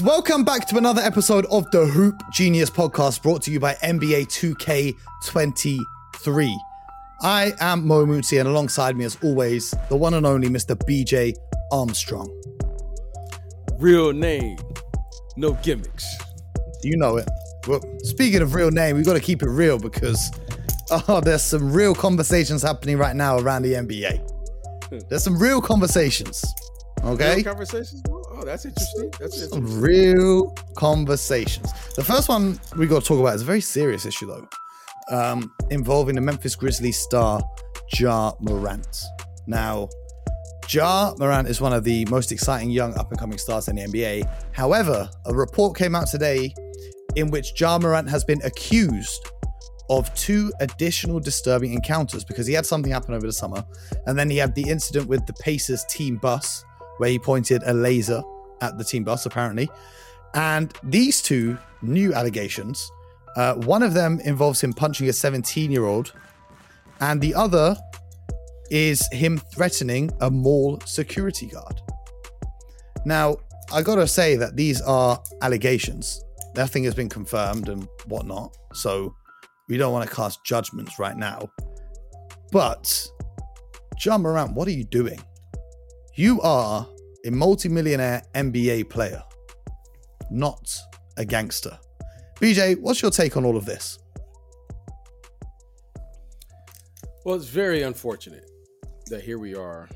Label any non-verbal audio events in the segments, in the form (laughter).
guys, welcome back to another episode of the Hoop Genius podcast brought to you by NBA 2K23. I am Mo Moonsie, and alongside me, as always, the one and only Mr. BJ Armstrong. Real name, no gimmicks. You know it. Well, speaking of real name, we've got to keep it real because oh, there's some real conversations happening right now around the NBA. Hmm. There's some real conversations. Okay. Real conversations? Oh, that's interesting. That's interesting. Some real conversations. The first one we got to talk about is a very serious issue, though, um, involving the Memphis Grizzlies star Ja Morant. Now, Ja Morant is one of the most exciting young up and coming stars in the NBA. However, a report came out today in which Ja Morant has been accused of two additional disturbing encounters because he had something happen over the summer. And then he had the incident with the Pacers team bus where he pointed a laser at the team bus, apparently. And these two new allegations uh, one of them involves him punching a 17 year old, and the other is him threatening a mall security guard. Now, I gotta say that these are allegations. Nothing has been confirmed and whatnot. So we don't want to cast judgments right now. But, Ja Morant, what are you doing? You are a multimillionaire NBA player, not a gangster. BJ, what's your take on all of this? Well, it's very unfortunate that here we are,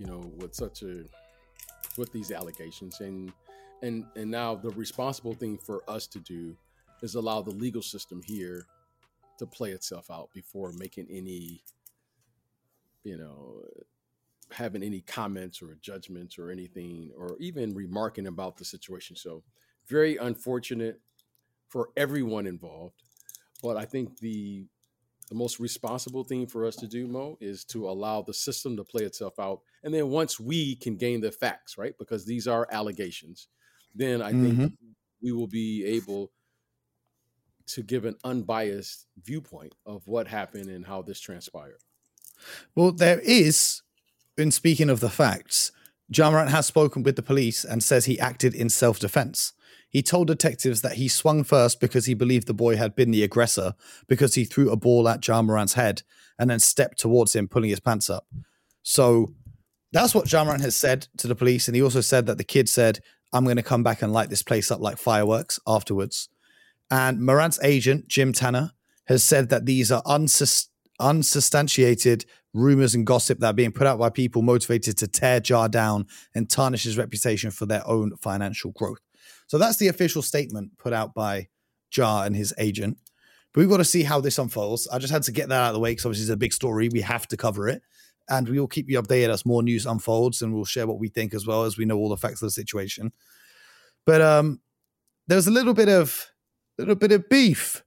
you know, with such a with these allegations and and and now the responsible thing for us to do is allow the legal system here to play itself out before making any you know having any comments or judgments or anything or even remarking about the situation so very unfortunate for everyone involved but i think the the most responsible thing for us to do mo is to allow the system to play itself out and then once we can gain the facts right because these are allegations then i mm-hmm. think we will be able to give an unbiased viewpoint of what happened and how this transpired. Well, there is, in speaking of the facts, Ja has spoken with the police and says he acted in self defense. He told detectives that he swung first because he believed the boy had been the aggressor because he threw a ball at Ja head and then stepped towards him, pulling his pants up. So that's what Ja has said to the police. And he also said that the kid said, I'm going to come back and light this place up like fireworks afterwards. And Morant's agent, Jim Tanner, has said that these are unsus- unsubstantiated rumors and gossip that are being put out by people motivated to tear Ja down and tarnish his reputation for their own financial growth. So that's the official statement put out by Ja and his agent. But we've got to see how this unfolds. I just had to get that out of the way because obviously it's a big story. We have to cover it. And we will keep you updated as more news unfolds and we'll share what we think as well as we know all the facts of the situation. But um, there's a little bit of little bit of beef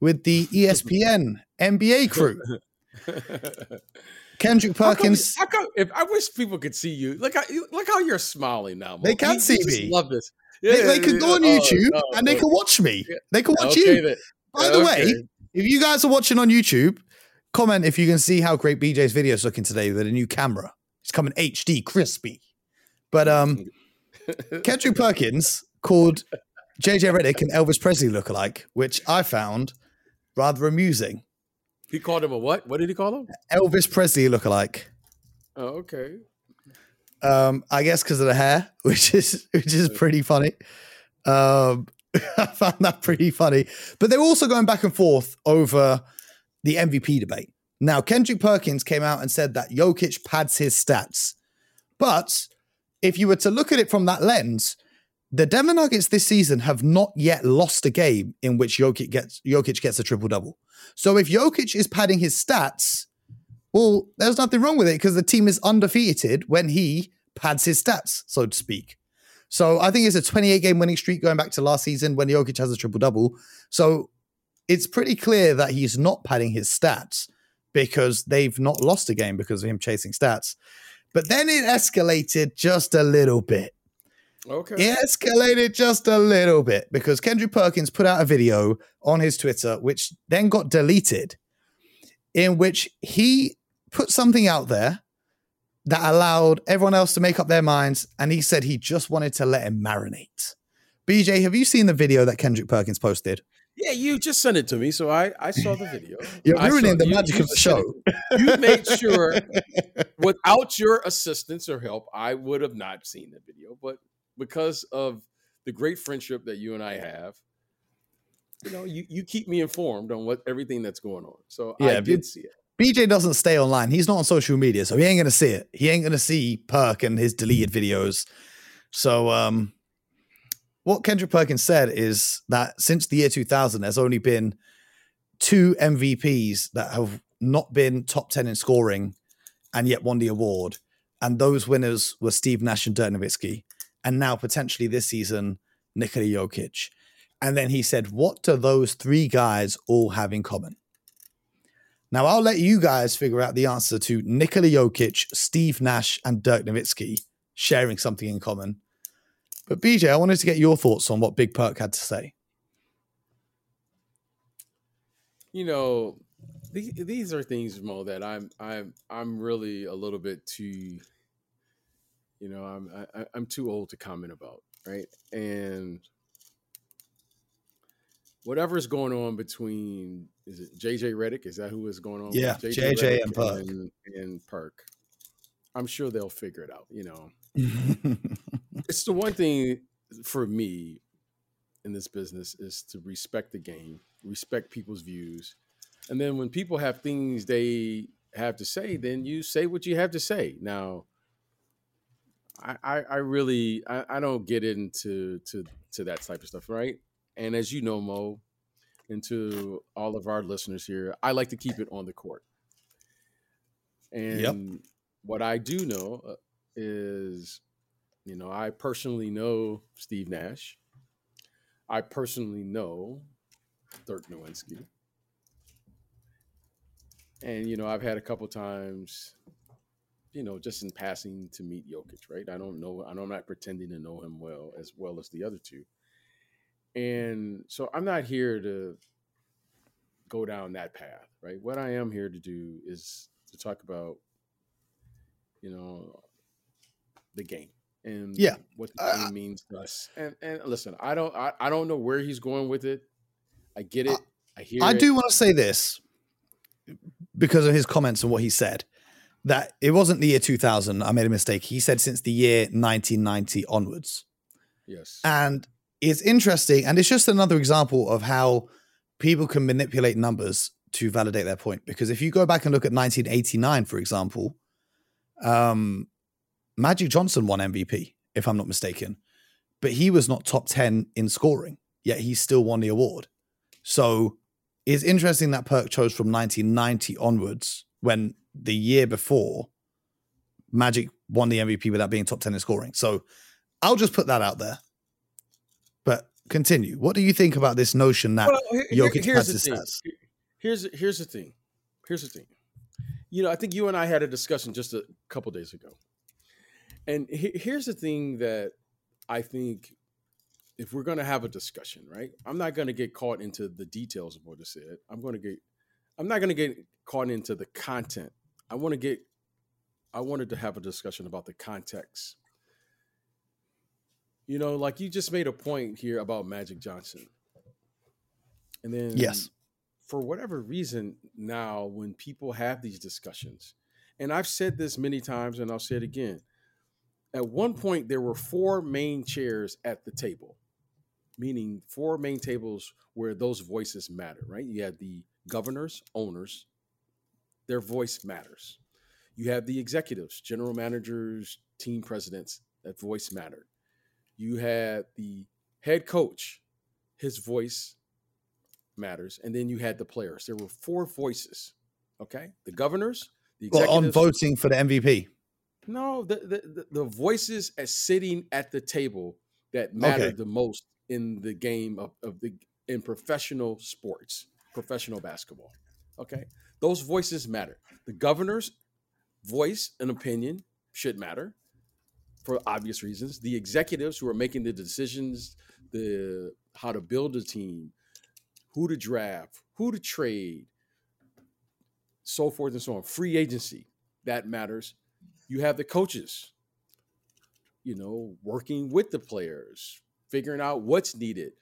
with the ESPN NBA crew. (laughs) (laughs) Kendrick Perkins. How come, how come, if I wish people could see you, look how look how you're smiling now. Mo. They can see me. Love this. Yeah, they, they can go on YouTube oh, and they can watch me. They can watch okay, you. Then. By the okay. way, if you guys are watching on YouTube, comment if you can see how great BJ's video is looking today with a new camera. It's coming HD crispy. But um (laughs) Kendrick Perkins called JJ Redick and Elvis Presley look alike, which I found rather amusing. He called him a what? What did he call him? Elvis Presley look alike. Oh, okay. Um, I guess because of the hair, (laughs) which is which is pretty funny. Um, (laughs) I found that pretty funny. But they're also going back and forth over the MVP debate. Now, Kendrick Perkins came out and said that Jokic pads his stats. But if you were to look at it from that lens, the Denver Nuggets this season have not yet lost a game in which Jokic gets Jokic gets a triple double. So if Jokic is padding his stats, well, there's nothing wrong with it because the team is undefeated when he pads his stats, so to speak. So I think it's a 28 game winning streak going back to last season when Jokic has a triple double. So it's pretty clear that he's not padding his stats because they've not lost a game because of him chasing stats. But then it escalated just a little bit Okay. It escalated just a little bit because Kendrick Perkins put out a video on his Twitter, which then got deleted, in which he put something out there that allowed everyone else to make up their minds. And he said he just wanted to let him marinate. BJ, have you seen the video that Kendrick Perkins posted? Yeah, you just sent it to me, so I I saw the video. (laughs) You're ruining the you- magic you of the show. You made sure (laughs) without your assistance or help, I would have not seen the video. But because of the great friendship that you and I have, you know, you, you keep me informed on what everything that's going on. So Yeah, I did see it. BJ doesn't stay online. He's not on social media, so he ain't gonna see it. He ain't gonna see Perk and his deleted videos. So, um, what Kendrick Perkins said is that since the year 2000, there's only been two MVPs that have not been top 10 in scoring and yet won the award. And those winners were Steve Nash and Dirk Nowitzki. And now potentially this season, Nikola Jokic. And then he said, What do those three guys all have in common? Now, I'll let you guys figure out the answer to Nikola Jokic, Steve Nash, and Dirk Nowitzki sharing something in common. But BJ, I wanted to get your thoughts on what Big Perk had to say. You know, the- these are things, Mo, that I'm I'm I'm really a little bit too, you know, I'm I, I- I'm too old to comment about, right? And whatever's going on between is it JJ Redick Is that who is going on? with Yeah, JJ Redick and Perk. and, and Perk. I'm sure they'll figure it out. You know, (laughs) it's the one thing for me in this business is to respect the game, respect people's views, and then when people have things they have to say, then you say what you have to say. Now, I I, really I, I don't get into to to that type of stuff, right? And as you know, Mo, and to all of our listeners here, I like to keep it on the court. And what I do know uh, is, you know, I personally know Steve Nash. I personally know Dirk Nowitzki. And, you know, I've had a couple times, you know, just in passing to meet Jokic, right? I don't know, I know I'm not pretending to know him well as well as the other two. And so I'm not here to go down that path, right? What I am here to do is to talk about, you know, the game and Yeah. what the Uh, game means to us. And and listen, I don't I, I don't know where he's going with it. I get it. I hear I it. do want to say this because of his comments and what he said that it wasn't the year 2000. I made a mistake. He said since the year 1990 onwards. Yes. And it's interesting. And it's just another example of how people can manipulate numbers to validate their point. Because if you go back and look at 1989, for example, um, Magic Johnson won MVP, if I'm not mistaken, but he was not top 10 in scoring, yet he still won the award. So it's interesting that Perk chose from 1990 onwards when the year before Magic won the MVP without being top 10 in scoring. So I'll just put that out there. But continue. What do you think about this notion that Well, here- Jokic here's has the stats? Here's here's the thing. Here's the thing. You know, I think you and I had a discussion just a couple days ago, and he- here's the thing that I think if we're going to have a discussion, right? I'm not going to get caught into the details of what is said. I'm going to get. I'm not going to get caught into the content. I want to get. I wanted to have a discussion about the context. You know, like you just made a point here about Magic Johnson. And then Yes. for whatever reason now when people have these discussions and i've said this many times and i'll say it again at one point there were four main chairs at the table meaning four main tables where those voices matter right you had the governors owners their voice matters you have the executives general managers team presidents that voice mattered you had the head coach his voice matters. And then you had the players. There were four voices. Okay. The governors, the Well, on voting for the MVP. No, the, the, the, voices as sitting at the table that mattered Okay. the most in the game of, of the in professional sports, professional basketball. Okay. Those voices matter. The governor's voice and opinion should matter for obvious reasons. The executives who are making the decisions, the how to build a team, who to draft, who to trade, so forth and so on. Free agency, that matters. You have the coaches, you know, working with the players, figuring out what's needed,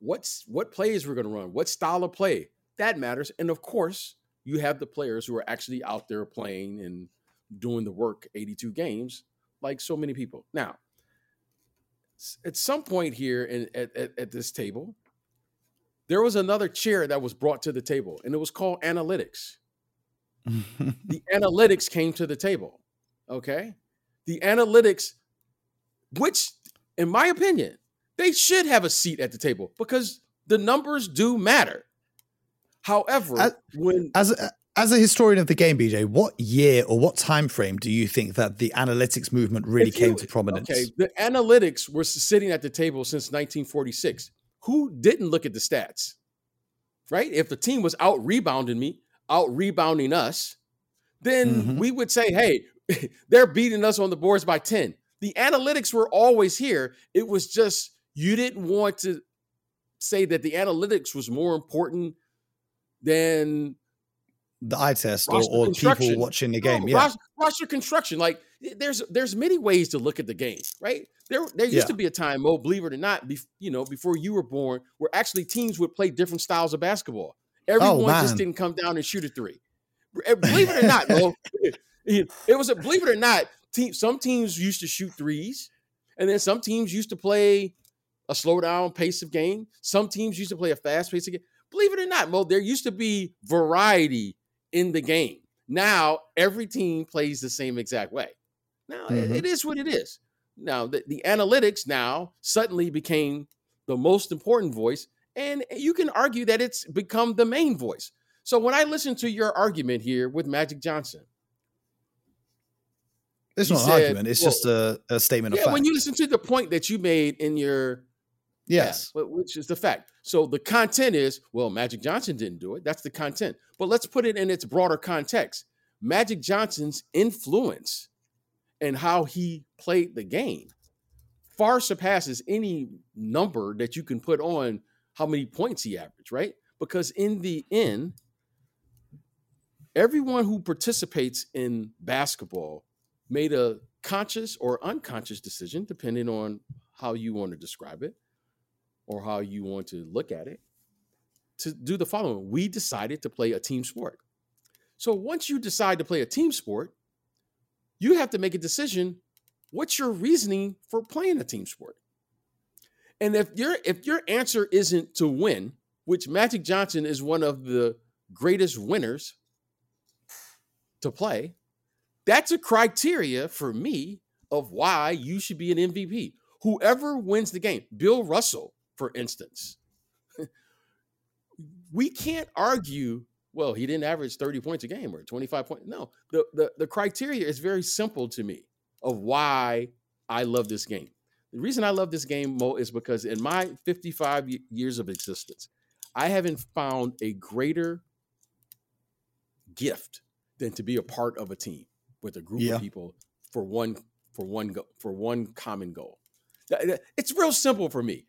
what's what plays we're going to run, what style of play that matters, and of course, you have the players who are actually out there playing and doing the work 82 games like so many people. Now, at some point here in, at, at, at this table, there was another chair that was brought to the table, and it was called analytics. (laughs) the analytics came to the table. Okay. The analytics, which, in my opinion, they should have a seat at the table because the numbers do matter. However, as, when as a, as a historian of the game, BJ, what year or what time frame do you think that the analytics movement really came to prominence? Okay, the analytics were sitting at the table since 1946. Who didn't look at the stats? Right? If the team was out rebounding me, out rebounding us, then mm-hmm. we would say, hey, (laughs) they're beating us on the boards by 10. The analytics were always here. It was just you didn't want to say that the analytics was more important than the eye test or, or people watching the game. No, yeah, roster, roster, construction. Like there's there's many ways to look at the game, right? There there used yeah. to be a time, Mo, believe it or not, be, you know, before you were born, where actually teams would play different styles of basketball. Oh, Everyone oh, just didn't come down and shoot a three. Eh, believe it or not, Mo, (laughs) it was a believe it or not. Team, some teams used to shoot threes, and then some teams used to play a slow down pace of game. Some teams used to play a fast pace of game. Believe it or not, Mo, there used to be variety in the game. Now every team plays the same exact way. Now mm-hmm. it is what it is. Now the, the analytics now suddenly became the most important voice, and you can argue that it's become the main voice. So when I listen to your argument here with Magic Johnson, it's not said, an argument. It's well, just a, a statement yeah, of fact. When you listen to the point that you made in your Yes. Yeah, which is the fact. So the content is, well, Magic Johnson didn't do it. That's the content. But let's put it in its broader context. Magic Johnson's influence and how he played the game far surpasses any number that you can put on how many points he averaged, right? Because in the end, everyone who participates in basketball made a conscious or unconscious decision, depending on how you want to describe it or how you want to look at it, to do the following. We decided to play a team sport. So once you decide to play a team sport, you have to make a decision what's your reasoning for playing a team sport? And if your if your answer isn't to win, which Magic Johnson is one of the greatest winners to play, that's a criteria for me of why you should be an MVP. Whoever wins the game, Bill Russell for instance. we can't argue, well, he didn't average 30 points a game or 25 points. No, the, the, the criteria is very simple to me of why I love this game. The reason I love this game, Mo, is because in my 55 years of existence, I haven't found a greater gift than to be a part of a team with a group yeah. of people for one for one go, for one common goal. It's real simple for me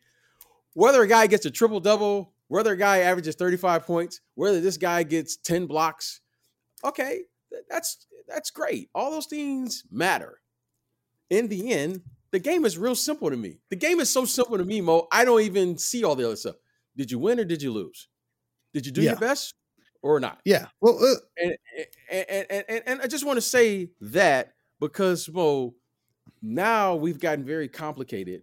whether a guy gets a triple double, whether a guy averages 35 points, whether this guy gets 10 blocks, okay, that's that's great. All those things matter. In the end, the game is real simple to me. The game is so simple to me, Mo. I don't even see all the other stuff. Did you win or did you lose? Did you do yeah. your best or not? Yeah. Well, uh, and, and, and, and, and I just want to say that because Mo, now we've gotten very complicated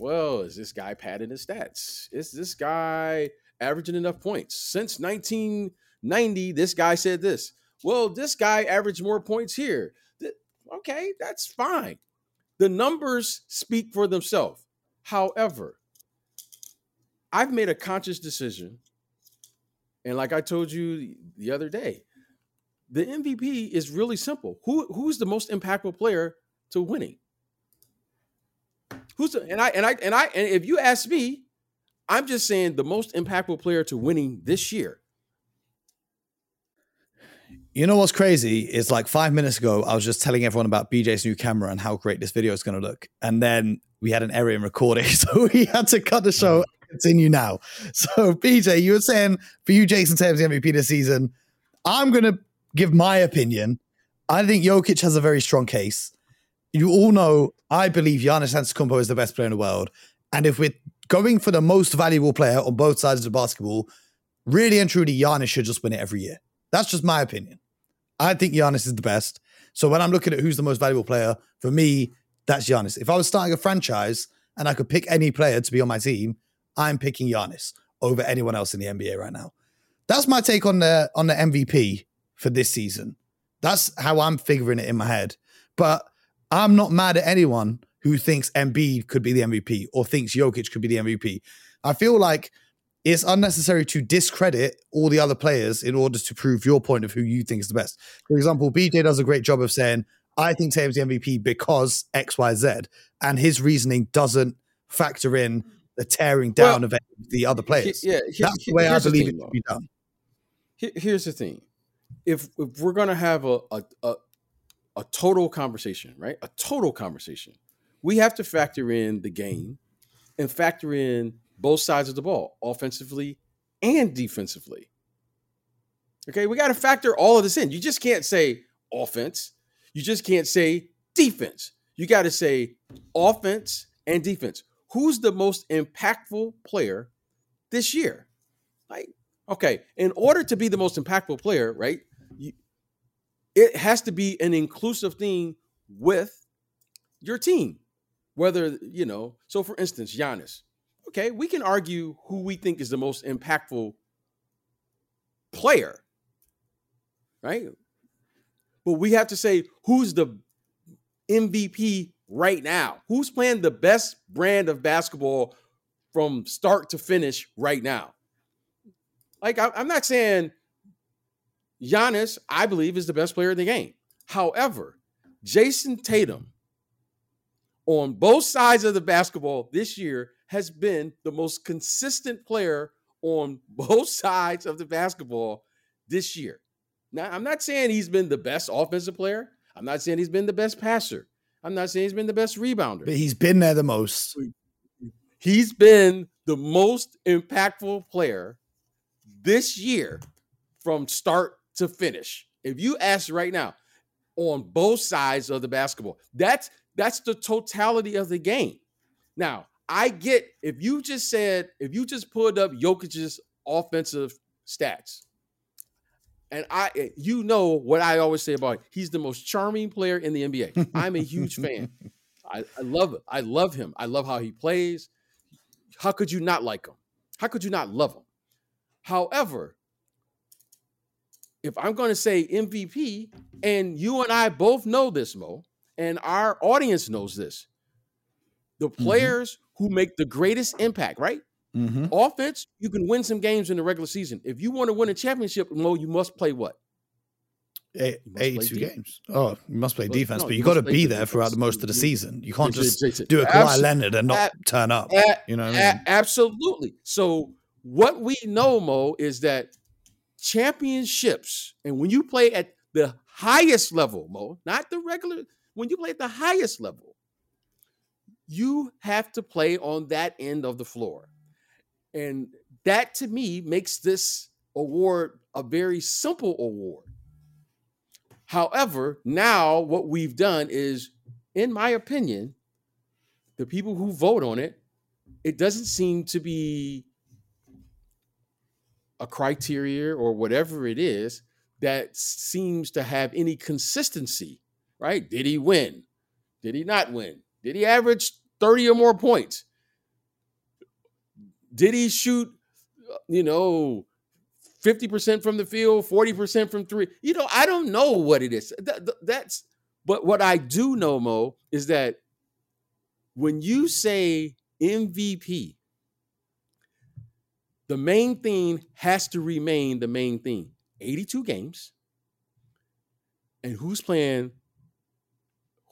well, is this guy padding his stats? Is this guy averaging enough points? Since 1990, this guy said this. Well, this guy averaged more points here. Okay, that's fine. The numbers speak for themselves. However, I've made a conscious decision. And like I told you the other day, the MVP is really simple. Who who's the most impactful player to winning? Who's the, and I and I and I and if you ask me, I'm just saying the most impactful player to winning this year. You know what's crazy is like five minutes ago, I was just telling everyone about BJ's new camera and how great this video is going to look. And then we had an error in recording. (laughs) So we had to cut the show continue now. So, BJ, you were saying for you, Jayson Tatum's the MVP this season. I'm going to give my opinion. I think Jokic has a very strong case you all know I believe Giannis Antetokounmpo is the best player in the world. And if we're going for the most valuable player on both sides of the basketball, really and truly, Giannis should just win it every year. That's just my opinion. I think Giannis is the best. So when I'm looking at who's the most valuable player, for me, that's Giannis. If I was starting a franchise and I could pick any player to be on my team, I'm picking Giannis over anyone else in the NBA right now. That's my take on the on the MVP for this season. That's how I'm figuring it in my head. But I'm not mad at anyone who thinks Embiid could be the MVP or thinks Jokic could be the MVP. I feel like it's unnecessary to discredit all the other players in order to prove your point of who you think is the best. For example, BJ does a great job of saying, I think Tatum's the MVP because XYZ. And his reasoning doesn't factor in the tearing down well, of the other players. Yeah, that's the way I believe thing, it should be done. Here's the thing: if if we're gonna have a, a a, a total conversation, right? A total conversation, we have to factor in the game and factor in both sides of the ball, offensively and defensively. Okay, we got to factor all of this in. You just can't say offense. You just can't say defense. You got to say offense and defense. Who's the most impactful player this year? Like, okay, in order to be the most impactful player, right? It has to be an inclusive thing with your team. Whether, you know, so for instance, Giannis, okay, we can argue who we think is the most impactful player, right? But we have to say who's the MVP right now? Who's playing the best brand of basketball from start to finish right now? Like, I'm not saying Giannis, I believe, is the best player in the game. However, Jayson Tatum on both sides of the basketball this year has been the most consistent player on (laughs) both sides of the basketball this year. Now, I'm not saying he's been the best offensive player. I'm not saying he's been the best passer. I'm not saying he's been the best rebounder. But he's been there the most. He's been the most impactful player this year from start to finish. If you ask right now, on both sides of the basketball, that's that's the totality of the game. Now, I get if you just said if you just pulled up Jokic's offensive stats, and I you know what I always say about him. he's the most charming player in the NBA. I'm a huge (laughs) fan. I, I love it. I love him. I love how he plays. How could you not like him? How could you not love him? However, if I'm going to say MVP, and you and I both know this, Mo, and our audience knows this, the mm-hmm. players who make the greatest impact, right? Mm-hmm. Offense, you can win some games in the regular season. If you want to win a championship, Mo, you must play what? Eight, 82 games. Oh, you must play defense, no, but you, you got to be there defense. throughout the most of the season. You can't just do a Kawhi Leonard and not turn up. you know, I mean? absolutely. So what we know, Mo, is that championships, and when you play at the highest level, Mo, not the regular, when you play at the highest level, you have to play on that end of the floor. And that to me makes this award a very simple award. However, now what we've done is, in my opinion, the people who vote on it, it doesn't seem to be a criteria or whatever it is that seems to have any consistency, right? Did he win? Did he not win? Did he average 30 or more points? Did he shoot, uh, you know, 50% from the field, 40% from three? You know, I don't know what it is. That, that's, but what I do know, Mo, is that when you say MVP, the main thing has to remain the main thing 82 games. And who's playing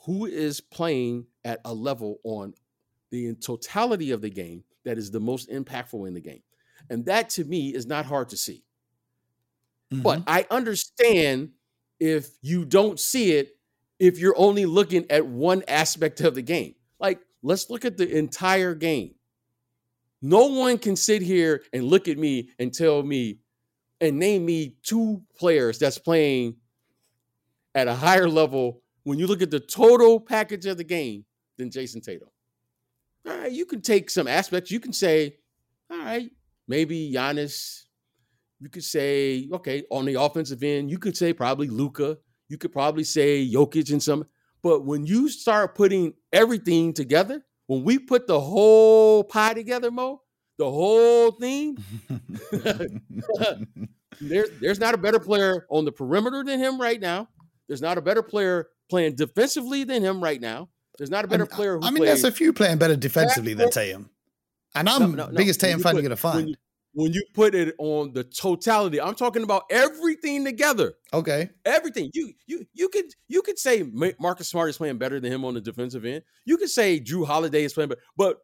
who is playing at a level on the totality of the game that is the most impactful in the game. And that to me is not hard to see. Mm-hmm. But I understand if you don't see it if you're only looking at one aspect of the game. Like, let's look at the entire game. No one can sit here and look at me and tell me and name me two players that's playing at a higher level when you look at the total package of the game than Jayson Tatum. all right, you can take some aspects. You can say, all right, maybe Giannis. You could say, okay, on the offensive end, you could say probably Luka. You could probably say Jokic and some. But when you start putting everything together, when we put the whole pie together, Mo, the whole thing, (laughs) there's there's not a better player on the perimeter than him right now. There's not a better player playing defensively than him right now. There's not a better uh, player. Who I mean, there's a few playing better defensively than Tatum, and I'm no, no, biggest Tatum fan you're gonna find. When you, when you put it on the totality, I'm talking about everything together. Okay, everything. You you you could you could say Marcus Smart is playing better than him on the defensive end. You could say Jrue Holiday is playing better, but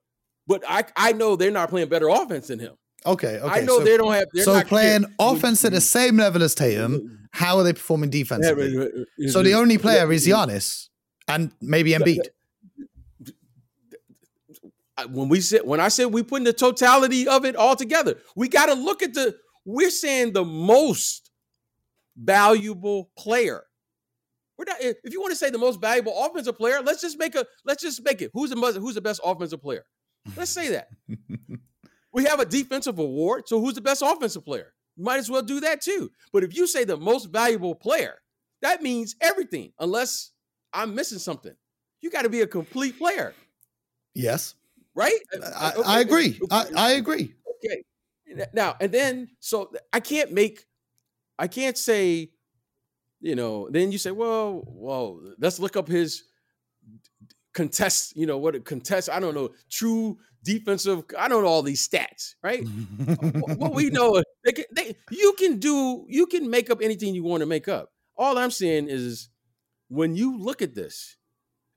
but I I know they're not playing better offense than him. Okay, okay. I know so, they don't have. So playing offense at the mm-hmm. same level as Tatum, how are they performing defensively? Uh, so the uh, only player is Giannis and maybe Embiid. When we said when I said we put in the totality of it all together, we got to look at the. We're saying the most valuable player. We're not. If you want to say the most valuable offensive player, let's just make a. Let's just make it. Who's the most, Who's the best offensive player? Let's say that. (laughs) We have a defensive award, so who's the best offensive player? You might as well do that too. But if you say the most valuable player, that means everything, unless I'm missing something. You got to be a complete player. Yes. Right? Uh, I, okay. I agree. I, I agree. Okay. Now, and then, so I can't make, I can't say, you know, then you say, well, well, let's look up his contest, you know, what a contest, I don't know, true defensive, I don't know all these stats, right? what we (laughs) know, they can, they, you can do, you can make up anything you want to make up. All I'm saying is when you look at this,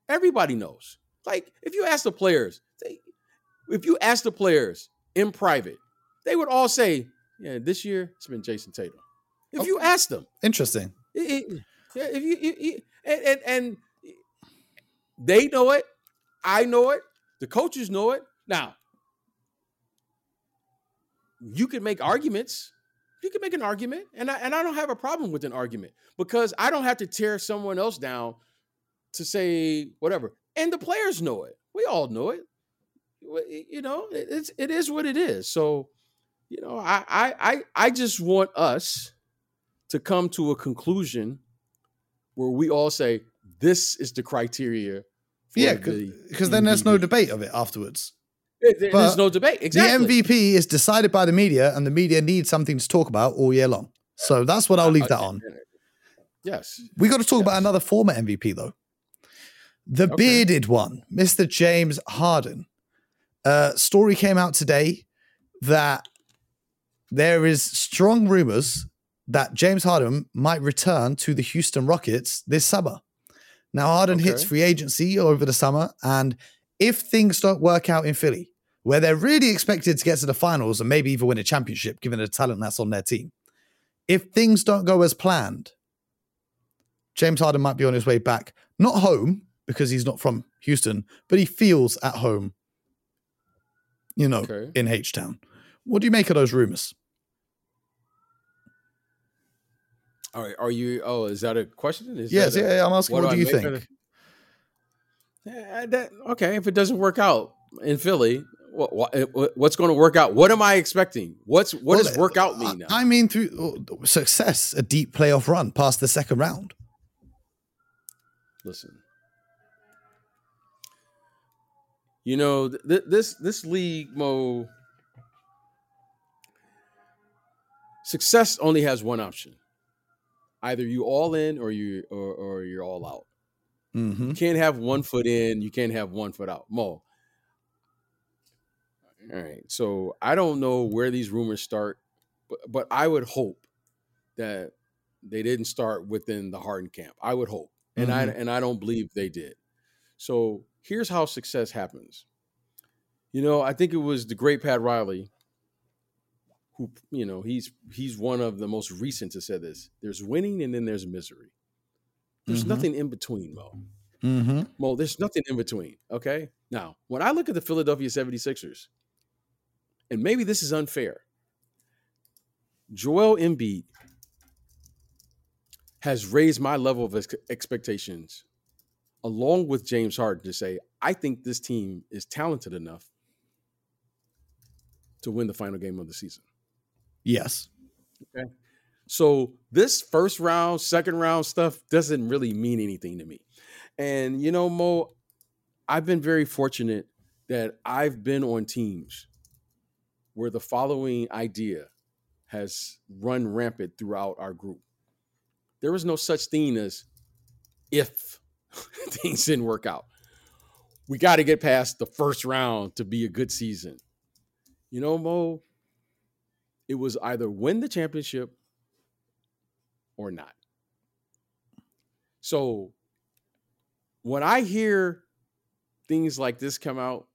everybody knows. Like if you ask the players, they, if you ask the players in private, they would all say, yeah, this year it's been Jayson Tatum. If you ask them. Interesting. It, it, if you, it, and, and, and they know it. I know it. The coaches know it. Now, you can make arguments. You can make an argument, and I and I don't have a problem with an argument because I don't have to tear someone else down to say whatever. And the players know it. We all know it. You know, it's it is what it is. So, you know, I I I, just want us to come to a conclusion where we all say this is the criteria. yeah, because the then there's no debate of it afterwards. There, there's no debate. Exactly. The MVP is decided by the media, and the media needs something to talk about all year long. So that's what I'll leave that on. Yes. We got to talk yes. about another former MVP though. The okay. bearded one, Mr. James Harden. Uh, story came out today that there is strong rumors that James Harden might return to the Houston Rockets this summer. Now, Harden okay. hits free agency over the summer, and if things don't work out in Philly, where they're really expected to get to the finals and maybe even win a championship, given the talent that's on their team, if things don't go as planned, James Harden might be on his way back, not home because he's not from Houston, but he feels at home, you know, okay. in H Town. What do you make of those rumors? All right. Are you? Oh, is that a question? Is yes. A, yeah, I'm asking. What, what do, you think? That, okay. If it doesn't work out in Philly, what, what, what's going to work out? What am I expecting? What's what well, does work out mean? Now? I mean, through uh, success, a deep playoff run past the second round. Listen, you know th- this this league, Mo. Success only has one option either you all in or you or, or you're all out. Mm-hmm. You can't have one foot in, you can't have one foot out. Mo. All right. So I don't know where these rumors start, but but I would hope that they didn't start within the Harden camp. I would hope. And mm-hmm. I and I don't believe they did. So here's how success happens. You know, I think it was the great Pat Riley who you know he's he's one of the most recent to say this. There's winning and then there's misery. There's mm-hmm. nothing in between, Mo. Mm-hmm. Mo, there's nothing in between. Okay. Now, when I look at the Philadelphia 76ers, and maybe this is unfair, Joel Embiid has raised my level of ex- expectations along with James Harden to say, I think this team is talented enough to win the final game of the season. Yes. Okay. So this first round, second round stuff doesn't really mean anything to me. And you know, Mo, I've been very fortunate that I've been on teams where the following idea has run rampant throughout our group. There is no such thing as if (laughs) things didn't work out. We got to get past the first round to be a good season. You know, Mo, it was either win the championship or not. So when I hear things like this come out,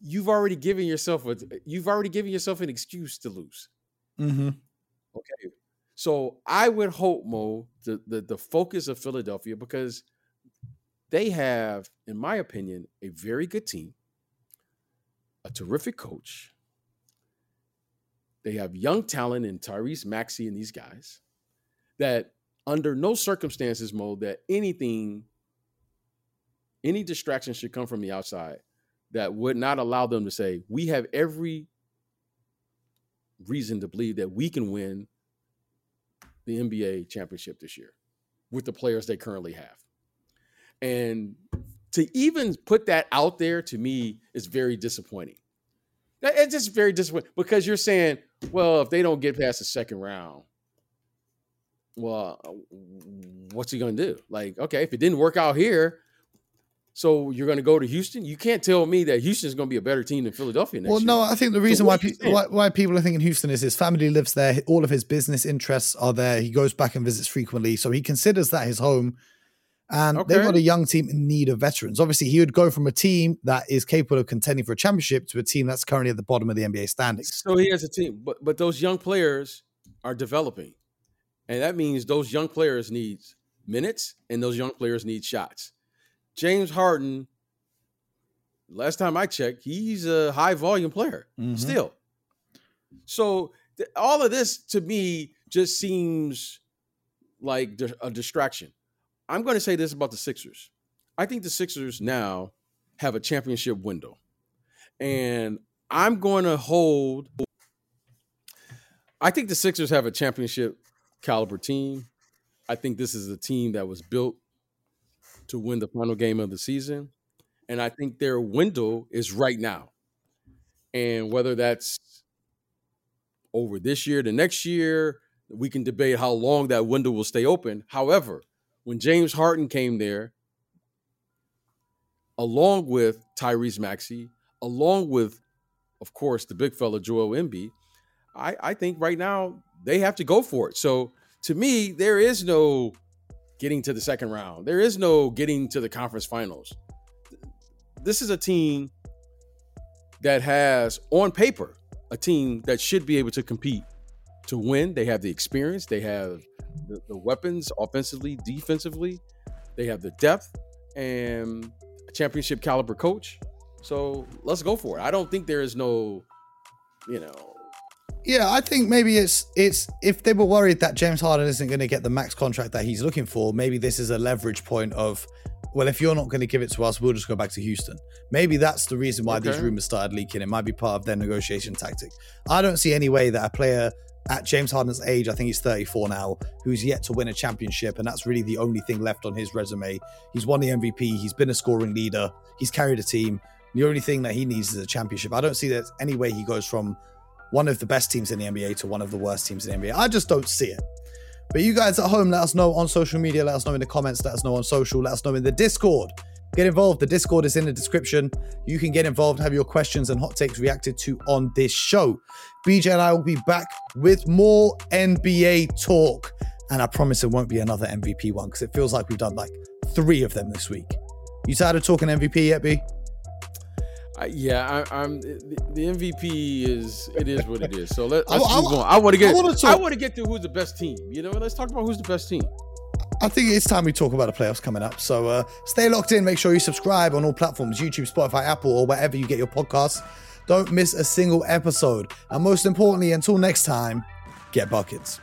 you've already given yourself a you've already given yourself an excuse to lose. Mm-hmm. Okay. So I would hope, Mo, the, the the focus of Philadelphia, because they have, in my opinion, a very good team, a terrific coach. They have young talent in Tyrese Maxey and these guys that under no circumstances, Mo, that anything, any distraction should come from the outside that would not allow them to say, we have every reason to believe that we can win the NBA championship this year with the players they currently have. And to even put that out there to me is very disappointing. It's just very disappointing because you're saying, well, if they don't get past the second round, well, what's he going to do? Like, okay, if it didn't work out here, so you're going to go to Houston? You can't tell me that Houston is going to be a better team than Philadelphia next well, year. no, I think the reason So why, what do you pe- why why people are thinking Houston is his family lives there. All of his business interests are there. He goes back and visits frequently, so he considers that his home. And they've got a young team in need of veterans. Obviously, he would go from a team that is capable of contending for a championship to a team that's currently at the bottom of the NBA standings. So he has a team, but but those young players are developing, and that means those young players need minutes, and those young players need shots. James Harden, last time I checked, he's a high volume player Mhm. still. So th- all of this to me just seems like di- a distraction. I'm going to say this about the Sixers. I think the Sixers now have a championship window. And I'm going to hold I think the Sixers have a championship caliber team. I think this is a team that was built to win the final game of the season. And I think their window is right now. And whether that's over this year, the next year, we can debate how long that window will stay open. However, when James Harden came there, along with Tyrese Maxey, along with, of course, the big fella Joel Embiid, I, I think right now they have to go for it. So to me, there is no getting to the second round. There is no getting to the conference finals. This is a team that has, on paper, a team that should be able to compete to win. They have the experience, they have the, the weapons offensively, defensively, they have the depth and a championship caliber coach. So let's go for it. I don't think there is no, you know, Yeah, I think maybe it's it's if they were worried that James Harden isn't going to get the max contract that he's looking for, maybe this is a leverage point of, well, if you're not going to give it to us, we'll just go back to Houston. Maybe that's the reason why these rumors started leaking. It might be part of their negotiation tactic. I don't see any way that a player at James Harden's age, I think he's 34 now, who's yet to win a championship, and that's really the only thing left on his resume. He's won the MVP, he's been a scoring leader, he's carried a team. The only thing that he needs is a championship. I don't see that any way he goes from one of the best teams in the NBA to one of the worst teams in the NBA. I just don't see it. But you guys at home, let us know on social media, let us know in the comments, let us know on social, let us know in the Discord. Get involved. The Discord is in the description. You can get involved, have your questions and hot takes reacted to on this show. BJ and I will be back with more NBA talk. And I promise it won't be another MVP one because it feels like we've done like three of them this week. You tired of talking MVP yet, B? I, yeah, I, I'm the, MVP is it is what it is. So let, (laughs) let's I- move on. I want to get I wanna I talk- want to get to who's the best team. You know, let's talk about who's the best team. I think it's time we talk about the playoffs coming up. So uh, stay locked in. Make sure you subscribe on all platforms YouTube, Spotify, Apple, or wherever you get your podcasts. Don't miss a single episode. And most importantly, until next time, get buckets.